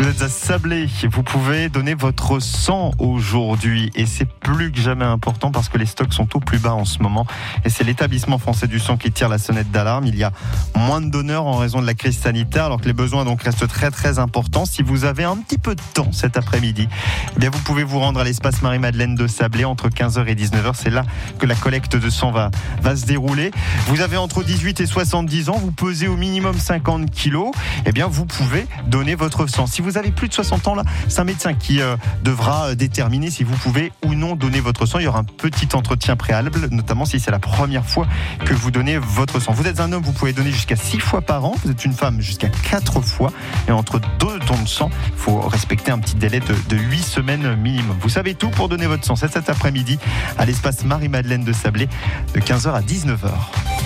Vous êtes à Sablé, vous pouvez donner votre sang aujourd'hui et c'est plus que jamais important parce que les stocks sont au plus bas en ce moment et c'est l'établissement français du sang qui tire la sonnette d'alarme. Il y a moins de donneurs en raison de la crise sanitaire alors que les besoins donc restent très très importants. Si vous avez un petit peu de temps cet après-midi, eh bien vous pouvez vous rendre à l'espace Marie-Madeleine de Sablé entre 15h et 19h. C'est là que la collecte de sang va, va se dérouler. Vous avez entre 18 et 70 ans, vous pesez au minimum 50 kilos, eh bien vous pouvez donner votre sang. Si vous avez plus de 60 ans là, c'est un médecin qui euh, devra euh, déterminer si vous pouvez ou non donner votre sang. Il y aura un petit entretien préalable, notamment si c'est la première fois que vous donnez votre sang. Vous êtes un homme, vous pouvez donner jusqu'à 6 fois par an. Vous êtes une femme jusqu'à 4 fois. Et entre deux dons de sang, il faut respecter un petit délai de, de 8 semaines minimum. Vous savez tout pour donner votre sang. C'est cet après-midi à l'espace Marie-Madeleine de Sablé de 15h à 19h.